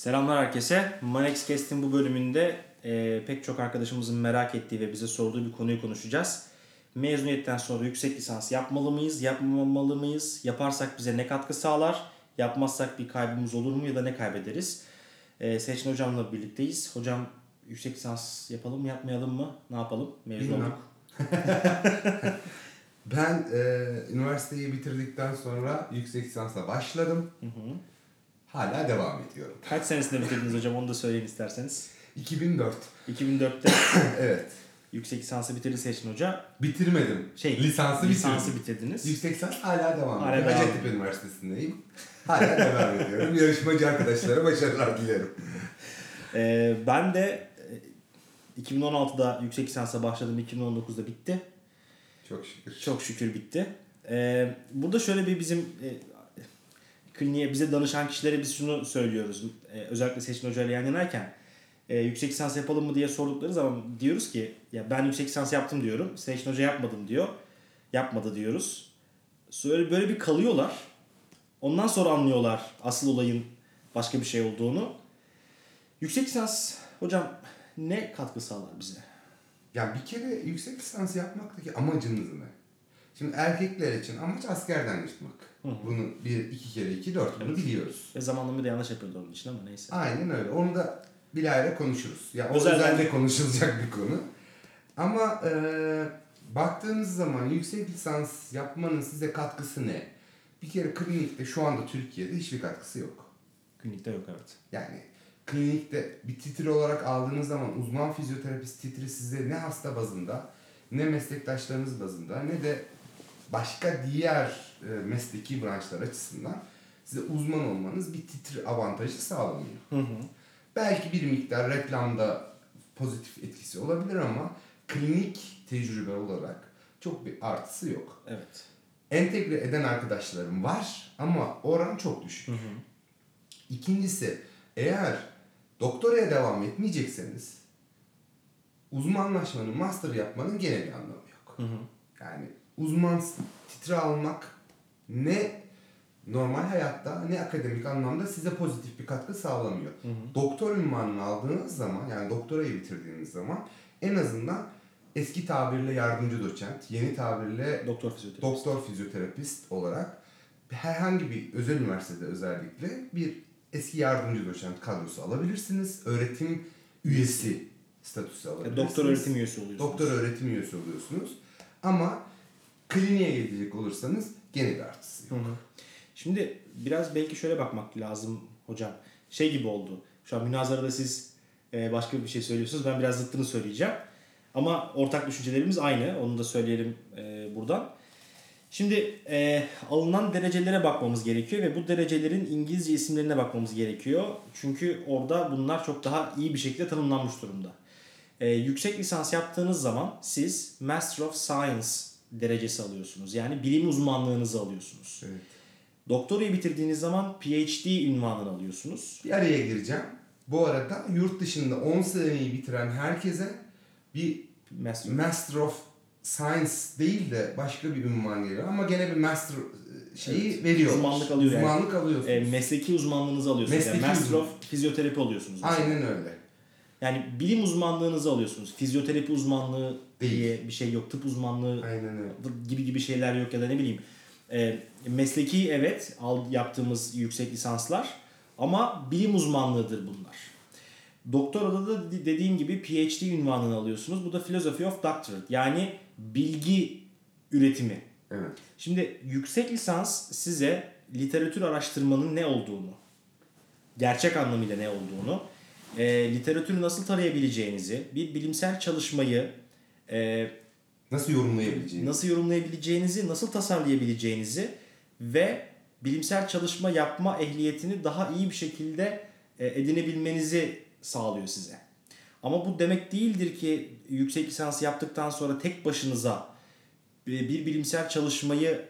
Selamlar herkese. Manex Cast'in bu bölümünde e, pek çok arkadaşımızın merak ettiği ve bize sorduğu bir konuyu konuşacağız. Mezuniyetten sonra yüksek lisans yapmalı mıyız, yapmamalı mıyız? Yaparsak bize ne katkı sağlar? Yapmazsak bir kaybımız olur mu ya da ne kaybederiz? E, Seçin hocamla birlikteyiz. Hocam yüksek lisans yapalım mı, yapmayalım mı? Ne yapalım? Mezun Bilmem. olduk. Ben e, üniversiteyi bitirdikten sonra yüksek lisansa başladım. Hı hı. Hala devam ediyorum. Kaç senesinde bitirdiniz hocam? Onu da söyleyin isterseniz. 2004. 2004'te evet. yüksek lisansı bitirdi Seçin Hoca. Bitirmedim. Şey, lisansı, lisansı bitirdim. bitirdiniz. Yüksek lisans hala devam ediyor. Hacettepe Üniversitesi'ndeyim. Hala devam ediyorum. Yarışmacı arkadaşlara başarılar dilerim. Ee, ben de e, 2016'da yüksek lisansa başladım. 2019'da bitti. Çok şükür. Çok şükür bitti. Ee, burada şöyle bir bizim e, kliniğe bize danışan kişilere biz şunu söylüyoruz. Ee, özellikle Seçin Hoca ile yan yanayken e, yüksek lisans yapalım mı diye sordukları zaman diyoruz ki ya ben yüksek lisans yaptım diyorum. Seçin Hoca yapmadım diyor. Yapmadı diyoruz. Böyle, böyle bir kalıyorlar. Ondan sonra anlıyorlar asıl olayın başka bir şey olduğunu. Yüksek lisans hocam ne katkı sağlar bize? Ya bir kere yüksek lisans yapmaktaki amacınız ne? Şimdi erkekler için amaç askerden yırtmak. Bunu bir, iki kere iki, dört bunu biliyoruz. Ve zamanlamayı da yanlış yapıyordu onun için ama neyse. Aynen öyle. Onu da bilahare konuşuruz. Ya o Özel- özelde konuşulacak bir konu. Ama e, baktığınız zaman yüksek lisans yapmanın size katkısı ne? Bir kere klinikte şu anda Türkiye'de hiçbir katkısı yok. Klinikte yok evet. Yani klinikte bir titre olarak aldığınız zaman uzman fizyoterapist titri size ne hasta bazında ne meslektaşlarınız bazında ne de başka diğer e, mesleki branşlar açısından size uzman olmanız bir titri avantajı sağlamıyor. Hı hı. Belki bir miktar reklamda pozitif etkisi olabilir ama klinik tecrübe olarak çok bir artısı yok. Evet. Entegre eden arkadaşlarım var ama oran çok düşük. Hı hı. İkincisi eğer doktoraya devam etmeyecekseniz uzmanlaşmanın, master yapmanın gene bir anlamı yok. Hı hı. Yani uzman titre almak ne normal hayatta ne akademik anlamda size pozitif bir katkı sağlamıyor. Hı hı. Doktor ünvanını aldığınız zaman yani doktorayı bitirdiğiniz zaman en azından eski tabirle yardımcı doçent, yeni tabirle Doktor fizyoterapist. doktor fizyoterapist olarak herhangi bir özel üniversitede özellikle bir eski yardımcı doçent kadrosu alabilirsiniz. Öğretim üyesi statüsü E, alabilirsiniz. doktor öğretim üyesi oluyorsunuz. Doktor öğretim üyesi oluyorsunuz. Ama kliniğe gelecek olursanız gene bir artısı Hı yok. hı. Şimdi biraz belki şöyle bakmak lazım hocam. Şey gibi oldu. Şu an münazarada siz e, başka bir şey söylüyorsunuz. Ben biraz zıttını söyleyeceğim. Ama ortak düşüncelerimiz aynı. Onu da söyleyelim e, buradan. Şimdi e, alınan derecelere bakmamız gerekiyor ve bu derecelerin İngilizce isimlerine bakmamız gerekiyor. Çünkü orada bunlar çok daha iyi bir şekilde tanımlanmış durumda. E, yüksek lisans yaptığınız zaman siz Master of Science derecesi alıyorsunuz. Yani bilim uzmanlığınızı alıyorsunuz. Evet. Doktorayı bitirdiğiniz zaman PhD ünvanını alıyorsunuz. Bir araya gireceğim. Bu arada yurt dışında 10 seneyi bitiren herkese bir Master. Master of Science değil de başka bir ünvan geliyor ama gene bir master e, şeyi Evet. veriyorlar. Uzmanlık alıyor yani. Uzmanlık alıyorsunuz. E, mesleki uzmanlığınızı alıyorsunuz. Yani Mesleki Master uzman- of Fizyoterapi oluyorsunuz. mesela. Aynen öyle. Yani bilim uzmanlığınızı alıyorsunuz. Fizyoterapi uzmanlığı Değil. diye bir şey yok. Tıp uzmanlığı Aynen öyle. gibi gibi şeyler yok ya da ne bileyim. E, mesleki evet al, yaptığımız yüksek lisanslar ama bilim uzmanlığıdır bunlar. Doktorada da de- dediğim gibi PhD ünvanını alıyorsunuz. Bu da Philosophy of Doctorate yani bilgi üretimi. Evet. Şimdi yüksek lisans size literatür araştırmanın ne olduğunu, gerçek anlamıyla ne olduğunu, e, literatürü nasıl tarayabileceğinizi, bir bilimsel çalışmayı e, Nasıl yorumlayabileceğini. nasıl yorumlayabileceğinizi, nasıl tasarlayabileceğinizi ve bilimsel çalışma yapma ehliyetini daha iyi bir şekilde e, edinebilmenizi sağlıyor size. Ama bu demek değildir ki yüksek lisans yaptıktan sonra tek başınıza e, bir bilimsel çalışmayı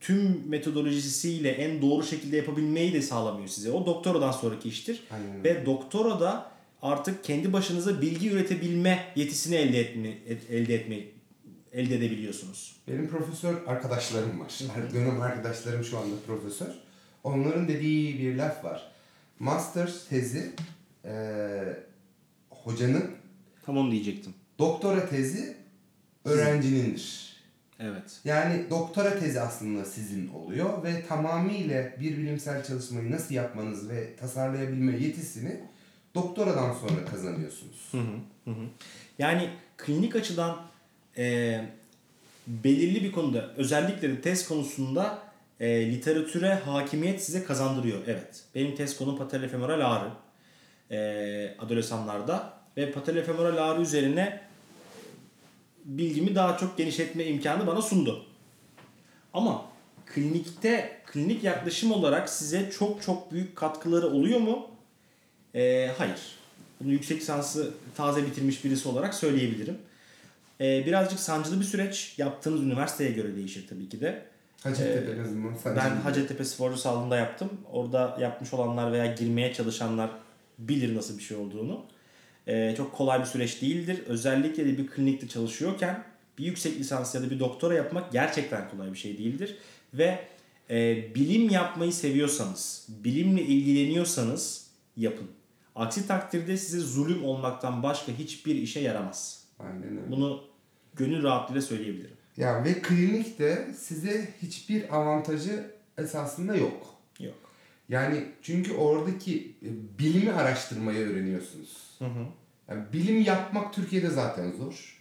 tüm metodolojisiyle en doğru şekilde yapabilmeyi de sağlamıyor size. O doktoradan sonraki iştir. Aynen. Ve doktorada artık kendi başınıza bilgi üretebilme yetisini elde etme, elde etme elde edebiliyorsunuz. Benim profesör arkadaşlarım var. Dönem arkadaşlarım şu anda profesör. Onların dediği bir laf var. master tezi e, hocanın, Tam onu diyecektim. doktora tezi öğrencinindir. Evet. Yani doktora tezi aslında sizin oluyor ve tamamıyla bir bilimsel çalışmayı nasıl yapmanız ve tasarlayabilme yetisini doktoradan sonra kazanıyorsunuz. Hı hı, hı. Yani klinik açıdan e, belirli bir konuda özellikle de test konusunda e, literatüre hakimiyet size kazandırıyor. Evet. Benim test konum patelofemoral ağrı e, adolesanlarda ve patelofemoral ağrı üzerine bilgimi daha çok genişletme imkanı bana sundu. Ama klinikte klinik yaklaşım olarak size çok çok büyük katkıları oluyor mu? Ee, hayır. Bunu yüksek lisansı taze bitirmiş birisi olarak söyleyebilirim. Ee, birazcık sancılı bir süreç. Yaptığınız üniversiteye göre değişir tabii ki de. Hacettepe en azından Ben Hacettepe Sporcu Sağlığı'nda yaptım. Orada yapmış olanlar veya girmeye çalışanlar bilir nasıl bir şey olduğunu. Ee, çok kolay bir süreç değildir. Özellikle de bir klinikte çalışıyorken bir yüksek lisans ya da bir doktora yapmak gerçekten kolay bir şey değildir. Ve e, bilim yapmayı seviyorsanız, bilimle ilgileniyorsanız yapın. Aksi takdirde size zulüm olmaktan başka hiçbir işe yaramaz. Aynen öyle. Bunu gönül rahatlığıyla söyleyebilirim. Ya ve klinikte size hiçbir avantajı esasında yok. Yok. Yani çünkü oradaki e, bilimi araştırmayı öğreniyorsunuz. Hı hı. Yani bilim yapmak Türkiye'de zaten zor.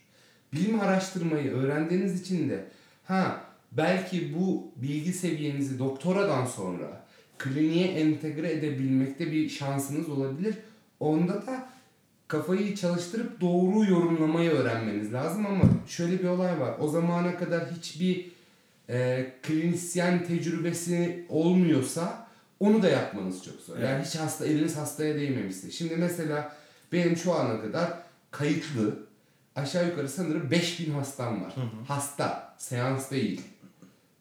Bilim araştırmayı öğrendiğiniz için de ha belki bu bilgi seviyenizi doktoradan sonra kliniğe entegre edebilmekte bir şansınız olabilir. Onda da kafayı çalıştırıp doğru yorumlamayı öğrenmeniz lazım ama şöyle bir olay var. O zamana kadar hiçbir e, klinisyen tecrübesi olmuyorsa onu da yapmanız çok zor. Yani hiç hasta eliniz hastaya değmemişse. Şimdi mesela benim şu ana kadar kayıtlı aşağı yukarı sanırım 5000 hastam var. Hasta, seans değil.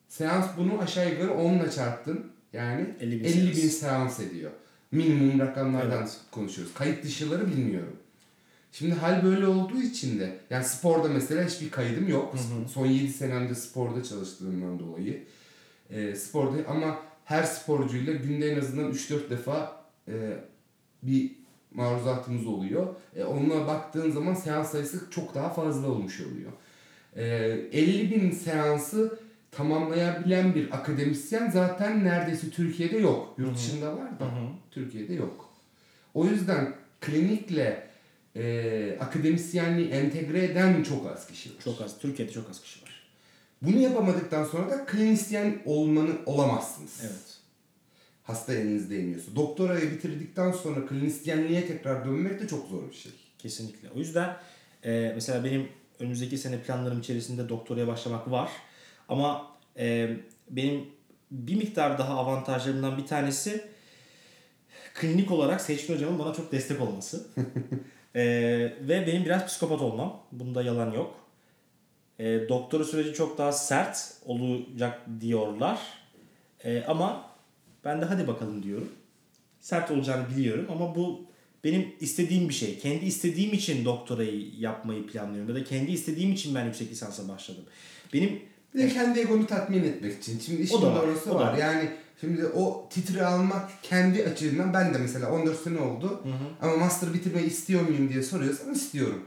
Seans bunu aşağı yukarı 10 ile çarptın. Yani 50 50 bin bin, seans. seans ediyor. Minimum rakamlardan Evet. konuşuyoruz. Kayıt dışıları bilmiyorum. Şimdi hal böyle olduğu için de yani sporda mesela hiçbir kaydım yok. Son 7 senemde sporda çalıştığımdan dolayı. E, sporda ama her sporcuyla günde en azından 3-4 defa e, bir maruzatımız oluyor. E, onunla baktığın zaman seans sayısı çok daha fazla olmuş oluyor. E, 50 bin seansı tamamlayabilen bir akademisyen zaten neredeyse Türkiye'de yok. Yurt dışında var da Türkiye'de yok. O yüzden klinikle e, akademisyenliği entegre eden çok az kişi var. Çok az. Türkiye'de çok az kişi var. Bunu yapamadıktan sonra da klinisyen olmanı olamazsınız. Evet. Hasta elinizde iniyorsa. Doktorayı bitirdikten sonra klinisyenliğe tekrar dönmek de çok zor bir şey. Kesinlikle. O yüzden e, mesela benim önümüzdeki sene planlarım içerisinde doktoraya başlamak var. Ama e, benim bir miktar daha avantajlarımdan bir tanesi klinik olarak Seçkin hocamın bana çok destek olması. E, ve benim biraz psikopat olmam. Bunda yalan yok. E, doktora süreci çok daha sert olacak diyorlar. E, ama ben de hadi bakalım diyorum. Sert olacağını biliyorum ama bu benim istediğim bir şey. Kendi istediğim için doktorayı yapmayı planlıyorum. Ya da kendi istediğim için ben yüksek lisansa başladım. Benim Bir de kendi egonu tatmin etmek için. Şimdi işin O da var, doğrusu o var. var. Yani şimdi o titri almak kendi açığından ben de mesela 14 sene oldu. Ama master bitirmeyi istiyor muyum diye soruyorsan istiyorum.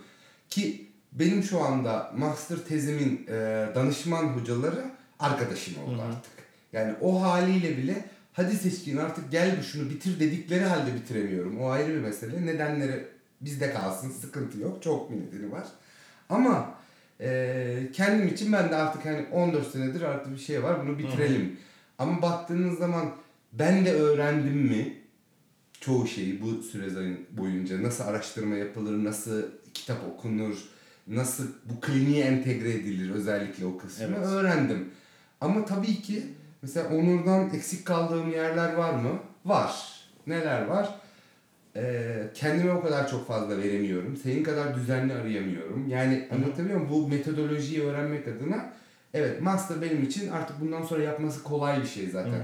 Ki benim şu anda master tezimin e, danışman hocaları arkadaşım oldu artık. Yani o haliyle bile hadi seçkin artık gel bu şunu bitir dedikleri halde bitiremiyorum. O ayrı bir mesele. Nedenleri bizde kalsın sıkıntı yok. Çok bir nedeni var. Ama e, kendim için ben de artık hani 14 senedir artık bir şey var bunu bitirelim. Ama baktığınız zaman ben de öğrendim mi çoğu şeyi bu süre boyunca nasıl araştırma yapılır, nasıl kitap okunur, nasıl bu kliniğe entegre edilir özellikle o kısmı Evet. öğrendim. Ama tabii ki mesela Onur'dan eksik kaldığım yerler var mı? Var. Neler var? Ee, kendime o kadar çok fazla veremiyorum. Senin kadar düzenli arayamıyorum. Yani anlatabiliyor muyum? Bu metodolojiyi öğrenmek adına evet master benim için artık bundan sonra yapması kolay bir şey zaten.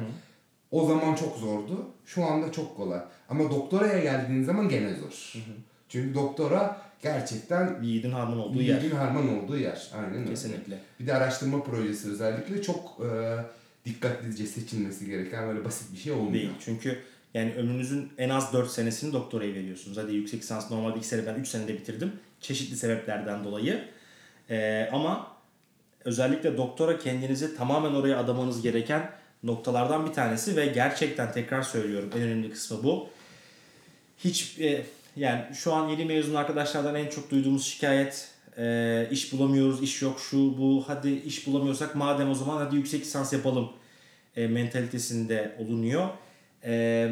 O zaman çok zordu. Şu anda çok kolay. Ama doktoraya geldiğin zaman gene zor. Çünkü doktora gerçekten yiğidin harman olduğu yer. bilgin harman olduğu yer. Aynen öyle. Kesinlikle. Bir de araştırma projesi özellikle çok e, dikkatlice seçilmesi gereken böyle basit bir şey olmuyor. Değil. Çünkü Yani ömrünüzün en az 4 senesini doktoraya veriyorsunuz. Hadi yüksek lisans normalde 2 sene ben 3 senede bitirdim. Çeşitli sebeplerden dolayı. Ee, ama özellikle doktora kendinizi tamamen oraya adamanız gereken noktalardan bir tanesi ve gerçekten tekrar söylüyorum en önemli kısmı bu. Hiç e, yani şu an yeni mezun arkadaşlardan en çok duyduğumuz şikayet e, iş bulamıyoruz, iş yok, şu bu, hadi iş bulamıyorsak madem o zaman hadi yüksek lisans yapalım e, mentalitesinde olunuyor. E,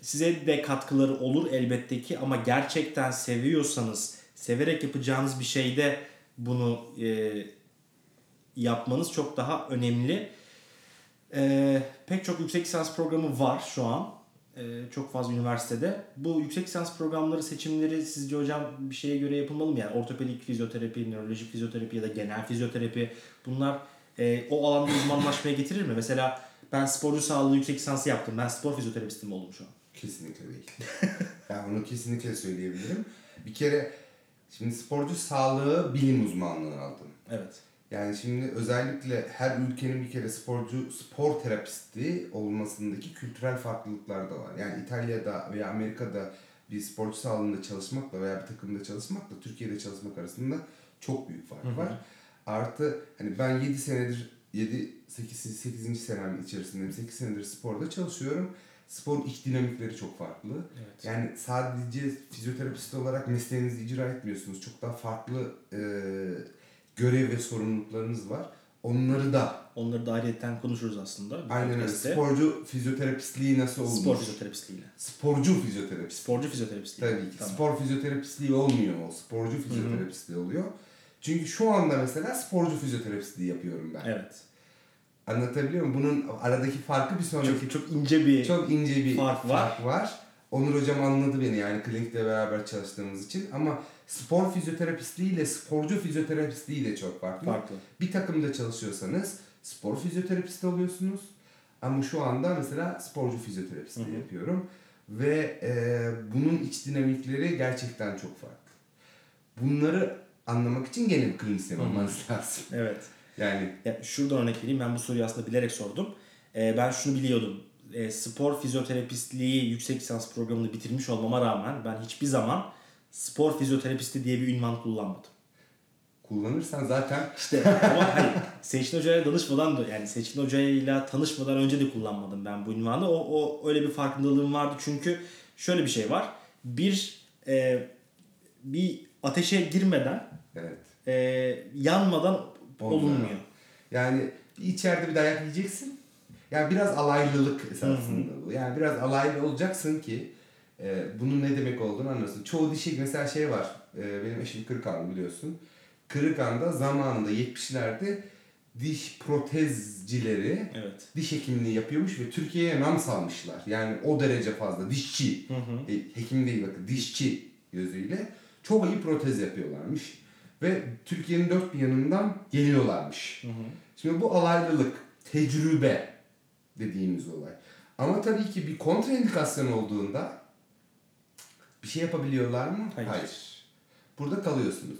size de katkıları olur elbette ki ama gerçekten seviyorsanız, severek yapacağınız bir şeyde bunu e, yapmanız çok daha önemli. E, pek çok yüksek lisans programı var şu an. E, çok fazla üniversitede. Bu yüksek lisans programları seçimleri sizce hocam bir şeye göre yapılmalı mı? Yani ortopedik fizyoterapi, nörolojik fizyoterapi ya da genel fizyoterapi bunlar e, o alanda uzmanlaşmaya getirir mi? Mesela ben sporcu sağlığı yüksek lisansı yaptım. Ben spor fizyoterapisti mi oldum şu an? Kesinlikle değil. yani bunu kesinlikle söyleyebilirim. Bir kere şimdi sporcu sağlığı bilim uzmanlığı aldım. Evet. Yani şimdi özellikle her ülkenin bir kere sporcu spor terapisti olmasındaki kültürel farklılıklar da var. Yani İtalya'da veya Amerika'da bir sporcu sağlığında çalışmakla veya bir takımda çalışmakla Türkiye'de çalışmak arasında çok büyük fark Hı hı. var. Artı hani ben 7 senedir 7 8 8. senem içerisindeyim. 8 senedir sporda çalışıyorum. Spor iç dinamikleri çok farklı. Evet. Yani sadece fizyoterapist olarak mesleğinizi icra etmiyorsunuz. Çok daha farklı e, görev ve sorumluluklarınız var. Onları da Onları da ayrıyetten konuşuruz aslında. aynen öyle. Sporcu fizyoterapistliği nasıl olmuş? Spor fizyoterapistliğiyle. Sporcu fizyoterapist. Sporcu fizyoterapistliği. Tabii ki. Tamam. Spor fizyoterapistliği olmuyor o. Sporcu fizyoterapistliği oluyor. Çünkü şu anda mesela sporcu fizyoterapistliği yapıyorum ben. Evet. Anlatabiliyor muyum? Bunun aradaki farkı bir sonraki Çok, çok ince bir çok ince bir Fark fark var. var. Onur hocam anladı beni yani klinikte beraber çalıştığımız için ama spor fizyoterapistliği ile sporcu fizyoterapistliği de çok farklı. farklı. Bir takımda çalışıyorsanız spor fizyoterapisti oluyorsunuz. Ama şu anda mesela sporcu hı. yapıyorum. Ve e, bunun iç dinamikleri gerçekten çok farklı. Bunları anlamak için gene bir klinisyen olmanız lazım. Evet. Yani Ya şuradan örnek vereyim. Ben bu soruyu aslında bilerek sordum. Ee, ben şunu biliyordum. Ee, spor fizyoterapistliği yüksek lisans programını bitirmiş olmama rağmen ben hiçbir zaman spor fizyoterapisti diye bir ünvan kullanmadım. kullanırsan zaten İşte ama hayır. Seçkin Hoca'ya danışmadan da yani Seçkin Hoca'yla tanışmadan önce de kullanmadım ben bu ünvanı. O, o öyle bir farkındalığım vardı çünkü şöyle bir şey var. Bir e, bir ateşe girmeden evet. e, yanmadan olunmuyor. Yani içeride bir dayak yiyeceksin. Yani biraz alaylılık esasında bu. Yani biraz alaylı olacaksın ki e, bunun ne demek olduğunu anlasın. Çoğu dişi mesela şey var. E, benim eşim Kırıkhanlı biliyorsun. Kırıkhan'da zamanında 70'lerde diş protezcileri Evet. diş hekimliği yapıyormuş ve Türkiye'ye nam salmışlar. Yani o derece fazla dişçi, Hı hı. e, hekim değil bakın dişçi gözüyle çok iyi protez yapıyorlarmış. Ve Türkiye'nin dört bir yanından geliyorlarmış. Hı hı. Şimdi bu alaylılık, tecrübe dediğimiz olay. Ama tabii ki bir kontraindikasyon olduğunda bir şey yapabiliyorlar mı? Hayır. Burada kalıyorsunuz.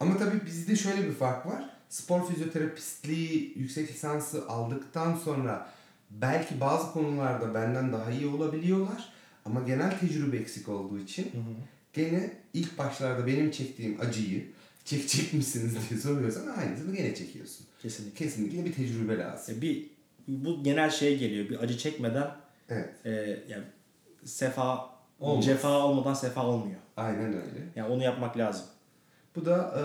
Ama tabii bizde şöyle bir fark var. Spor fizyoterapistliği yüksek lisansı aldıktan sonra belki bazı konularda benden daha iyi olabiliyorlar. Ama genel tecrübe eksik olduğu için Hı hı. gene ilk başlarda benim çektiğim acıyı çekecek misiniz diye soruyorsan aynısını gene çekiyorsun. Kesinlikle. Kesinlikle bir tecrübe lazım. E, Bir bu genel şeye geliyor. Bir acı çekmeden Evet. e, yani sefa Olmaz. cefa olmadan sefa olmuyor. Aynen öyle. Yani onu yapmak lazım. Bu da e,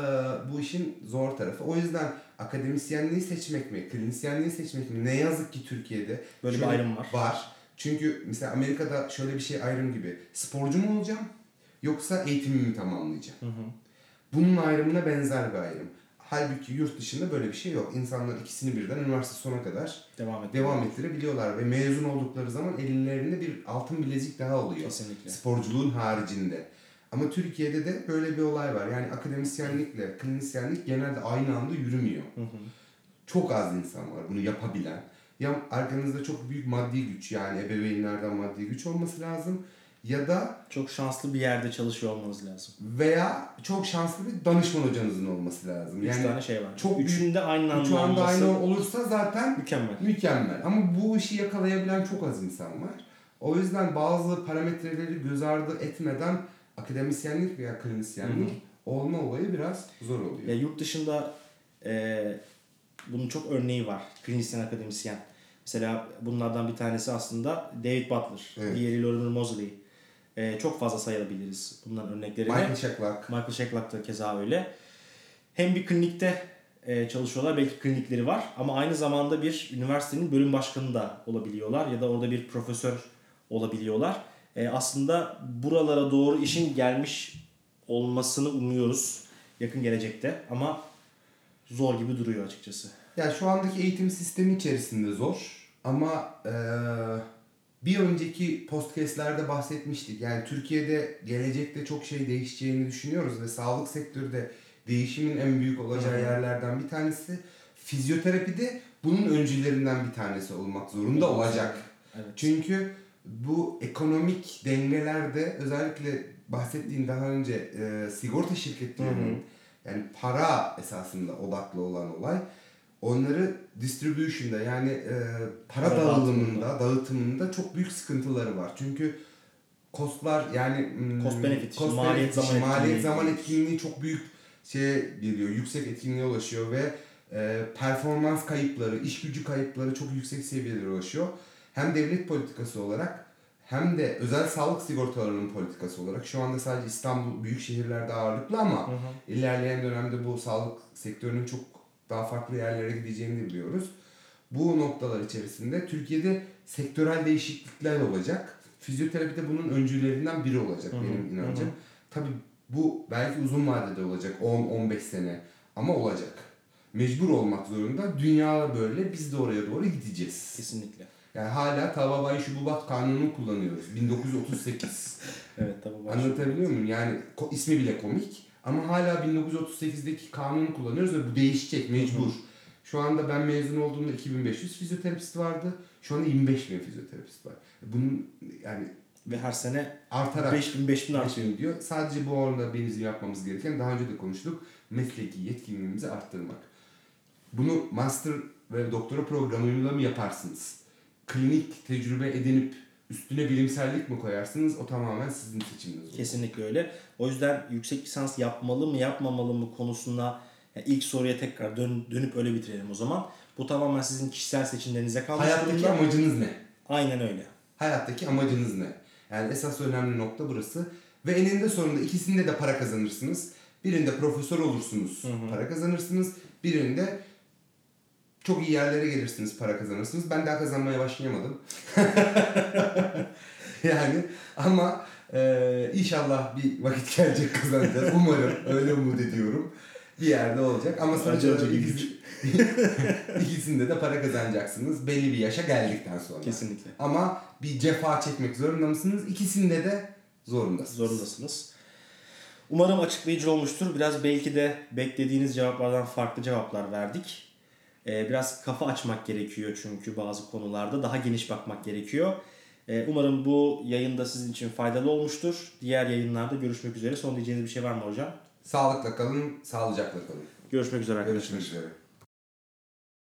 bu işin zor tarafı. O yüzden akademisyenliği seçmek mi, klinisyenliği seçmek mi? Ne yazık ki Türkiye'de Böyle bir ayrım var. Var. Çünkü mesela Amerika'da şöyle bir şey ayrım gibi. Sporcu mu olacağım yoksa eğitimimi mi tamamlayacağım? Hı hı. Bunun ayrımına benzer bir ayrım. Halbuki yurt dışında böyle bir şey yok. İnsanlar ikisini birden üniversite sona kadar Devam devam ettirebiliyorlar ve mezun oldukları zaman ellerinde bir altın bilezik daha oluyor. Kesinlikle. Sporculuğun haricinde. Ama Türkiye'de de böyle bir olay var. Yani akademisyenlikle klinisyenlik genelde aynı anda yürümüyor. Hı hı. Çok az insan var bunu yapabilen. Ya arkanızda çok büyük maddi güç yani ebeveynlerden maddi güç olması lazım. Ya da Çok şanslı bir yerde çalışıyor olmanız lazım. veya çok şanslı bir danışman hocanızın olması lazım. Üç Yani tane şey var. çok Üçünde aynı anda şu anda aynı olursa zaten mükemmel. mükemmel. Ama bu işi yakalayabilen çok az insan var. O yüzden bazı parametreleri göz ardı etmeden akademisyenlik veya klinisyenlik olma olayı biraz zor oluyor. Ya yurt dışında e, bunun çok örneği var. Klinisyen akademisyen. Mesela bunlardan bir tanesi aslında David Butler. Evet. Diğeri Lorimer Moseley. E, çok fazla sayabiliriz bunların örneklerini. Michael Shacklock. Michael Shacklock da keza öyle. Hem bir klinikte e, çalışıyorlar, belki klinikleri var ama aynı zamanda bir üniversitenin bölüm başkanı da olabiliyorlar ya da orada bir profesör olabiliyorlar. E, aslında buralara doğru işin gelmiş olmasını umuyoruz yakın gelecekte ama zor gibi duruyor açıkçası. Ya şu andaki eğitim sistemi içerisinde zor ama eee, bir önceki podcastlerde bahsetmiştik. Yani Türkiye'de gelecekte çok şey değişeceğini düşünüyoruz ve sağlık sektörü de değişimin en büyük olacağı yerlerden bir tanesi. Fizyoterapi de bunun öncülerinden bir tanesi olmak zorunda olacak. Evet. Çünkü bu ekonomik dengelerde özellikle bahsettiğin daha önce e, sigorta şirketlerinin yani para esasında odaklı olan olay onları distribution'da yani e, para, Para dağılımında, dağıtımında çok büyük sıkıntıları var. Çünkü costlar yani hmm, Cost benefit, cost maliyet benefit, zaman maliyet etkinliği. zaman etkinliği çok büyük şeye geliyor. Yüksek etkinliğe ulaşıyor ve e, performans kayıpları, iş gücü kayıpları çok yüksek seviyelere ulaşıyor. Hem devlet politikası olarak hem de özel sağlık sigortalarının politikası olarak şu anda sadece İstanbul büyük şehirlerde ağırlıklı ama Hı hı. ilerleyen dönemde bu sağlık sektörünün çok daha farklı yerlere gideceğini biliyoruz. Bu noktalar içerisinde Türkiye'de sektörel değişiklikler olacak. Fizyoterapi de bunun öncülerinden biri olacak Hı hı, benim inancım. hı. Tabii bu belki uzun vadede olacak 10-15 sene ama olacak. Mecbur olmak zorunda. Dünya böyle biz de oraya doğru gideceğiz. Kesinlikle. Yani hala Tavabai Şububat kanunu kullanıyoruz. 1938. Evet var. Anlatabiliyor muyum? Yani ismi bile komik ama hala 1938'deki kanunu kullanıyoruz ve bu değişecek mecbur. Şu anda ben mezun olduğumda 2500 fizyoterapist vardı. Şu anda 25 bin fizyoterapist var. Bunun yani Ve her sene artarak 5000 5000 artıyor. artıyor diyor. Sadece bu oranda bizim yapmamız gereken daha önce de konuştuk. Mesleki yetkinliğimizi arttırmak. Bunu master ve doktora programıyla mı yaparsınız? Klinik tecrübe edinip üstüne bilimsellik mi koyarsınız? O tamamen sizin seçiminiz. olur. Kesinlikle öyle. O yüzden yüksek lisans yapmalı mı yapmamalı mı konusunda yani ilk soruya tekrar dön, dönüp öyle bitirelim o zaman. Bu tamamen sizin kişisel seçimlerinize kalmış Hayattaki durumda. amacınız ne? Aynen öyle. Hayattaki amacınız ne? Yani esas önemli nokta burası. Ve eninde sonunda ikisinde de para kazanırsınız. Birinde profesör olursunuz, para kazanırsınız. Birinde çok iyi yerlere gelirsiniz, para kazanırsınız. Ben daha kazanmaya başlayamadım. yani ama e, inşallah bir vakit gelecek kazanacağız. Umarım, öyle umut ediyorum. Bir yerde olacak. Ama sonuç olarak ikisi- ikisinde de para kazanacaksınız. Belli bir yaşa geldikten sonra. Kesinlikle. Ama bir cefa çekmek zorunda mısınız? İkisinde de zorundasınız. Zorundasınız. Umarım açıklayıcı olmuştur. Biraz belki de beklediğiniz cevaplardan farklı cevaplar verdik. Ee, biraz kafa açmak gerekiyor çünkü bazı konularda daha geniş bakmak gerekiyor. Ee, umarım bu yayında sizin için faydalı olmuştur. Diğer yayınlarda görüşmek üzere. Son diyeceğiniz bir şey var mı hocam? Sağlıkla kalın, sağlıcakla kalın. Görüşmek üzere arkadaşlar. Görüşmek üzere.